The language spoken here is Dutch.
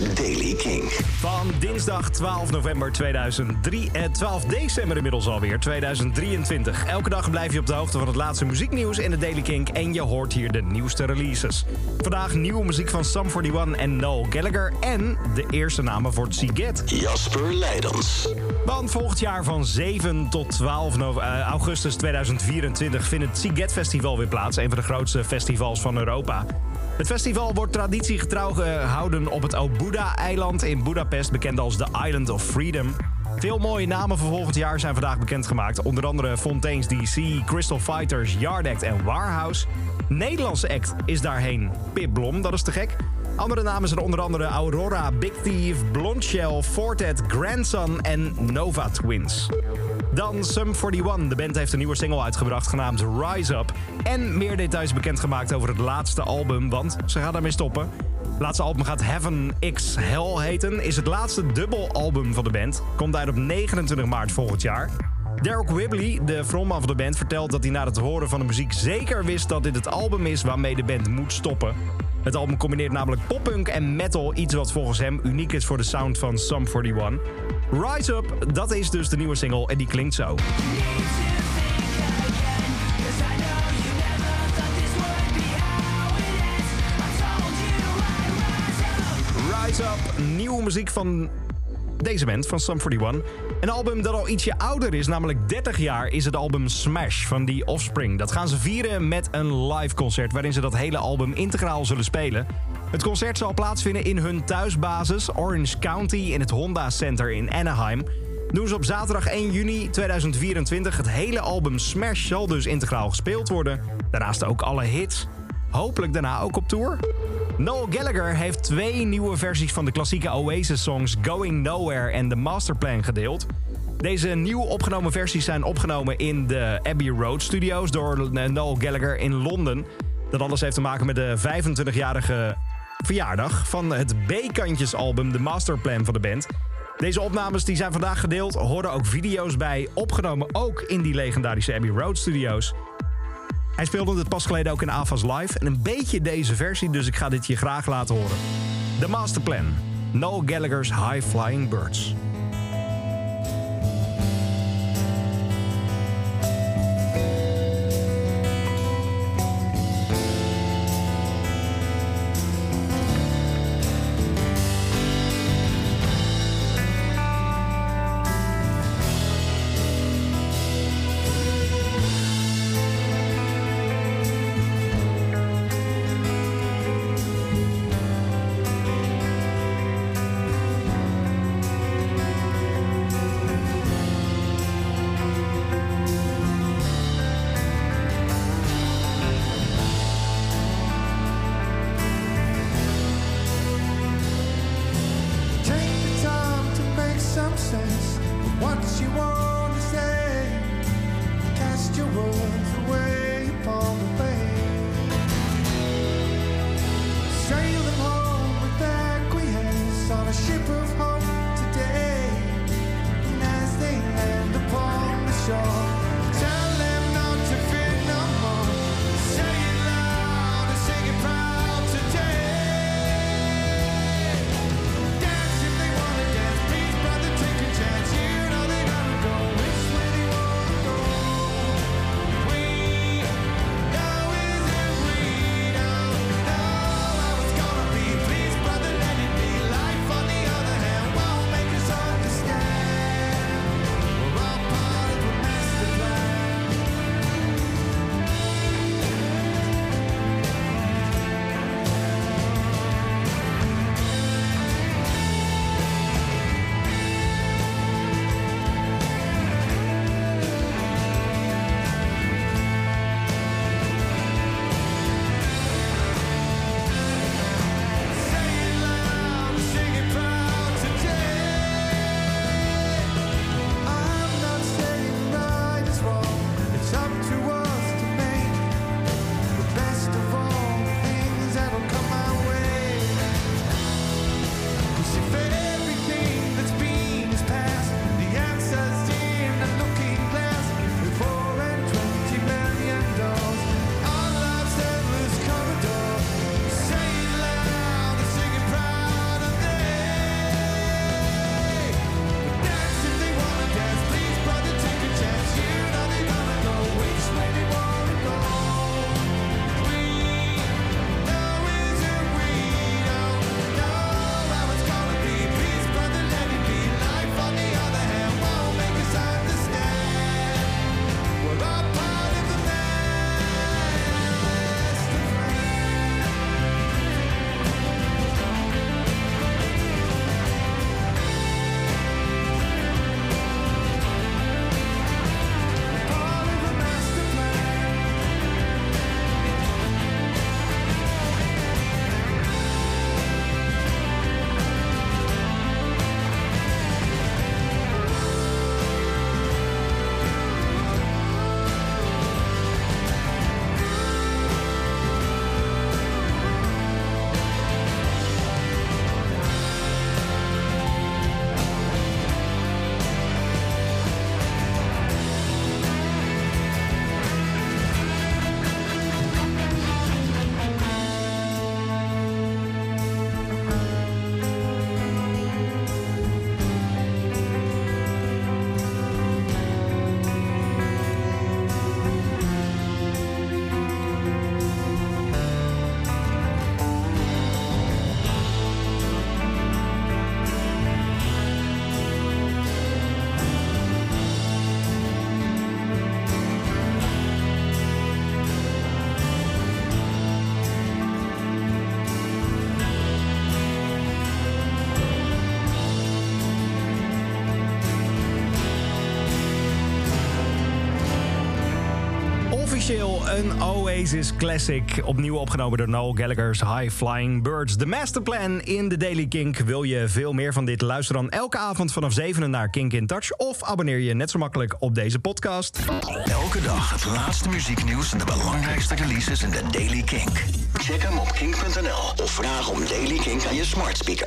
is Daily King. Van dinsdag 12 november 2003, eh, 12 december inmiddels alweer, 2023. Elke dag blijf je op de hoogte van het laatste muzieknieuws in de Daily King en je hoort hier de nieuwste releases. Vandaag nieuwe muziek van Sum 41 en Noel Gallagher en de eerste namen voor Siget. Jasper Leidens. Want volgend jaar van 7 tot 12 no- eh, augustus 2024 vindt het Siget Festival weer plaats. Een van de grootste festivals van Europa. Het festival wordt traditiegetrouw gehouden op het Obuda-eiland in Budapest, bekend als de Island of Freedom. Veel mooie namen voor volgend jaar zijn vandaag bekendgemaakt. Onder andere Fontaine's DC, Crystal Fighters, Yard Act en Warhouse. Nederlandse act is daarheen Pip Blom, dat is te gek. Andere namen zijn onder andere Aurora, Big Thief, Blondshell, Fortet, Grandson en Nova Twins. Dan Sum 41. De band heeft een nieuwe single uitgebracht genaamd Rise Up. En meer details bekendgemaakt over het laatste album, want ze gaan daarmee stoppen. Het laatste album gaat Heaven X Hell heten. Is het laatste dubbelalbum van de band. Komt uit op 29 maart volgend jaar. Derek Whibley, de frontman van de band, vertelt dat hij na het horen van de muziek zeker wist dat dit het album is waarmee de band moet stoppen. Het album combineert namelijk poppunk en metal, iets wat volgens hem uniek is voor de sound van Sum 41. Rise Up, dat is dus de nieuwe single en die klinkt zo. Rise Up, nieuwe muziek van deze band, van Sum 41. Een album dat al ietsje ouder is, namelijk 30 jaar, is het album Smash van The Offspring. Dat gaan ze vieren met een live concert waarin ze dat hele album integraal zullen spelen. Het concert zal plaatsvinden in hun thuisbasis Orange County in het Honda Center in Anaheim. Doen ze op zaterdag 1 juni 2024. Het hele album Smash zal dus integraal gespeeld worden. Daarnaast ook alle hits. Hopelijk daarna ook op tour. Noel Gallagher heeft twee nieuwe versies van de klassieke Oasis-songs Going Nowhere en The Masterplan gedeeld. Deze nieuw opgenomen versies zijn opgenomen in de Abbey Road Studios door Noel Gallagher in Londen. Dat alles heeft te maken met de 25-jarige verjaardag van het B-kantjesalbum The Masterplan van de band. Deze opnames die zijn vandaag gedeeld, horen ook video's bij, opgenomen ook in die legendarische Abbey Road Studios. Hij speelde het pas geleden ook in AFAS Live en een beetje deze versie, dus ik ga dit je graag laten horen. The Masterplan, Noel Gallagher's High Flying Birds. Een Oasis classic. Opnieuw opgenomen door Noel Gallagher's High Flying Birds. De masterplan in de Daily Kink. Wil je veel meer van dit? Luister dan elke avond vanaf 7 naar Kink in Touch. Of abonneer je net zo makkelijk op deze podcast. Elke dag het laatste muzieknieuws en de belangrijkste releases in de Daily Kink. Check hem op kink.nl of vraag om Daily Kink aan je smart speaker.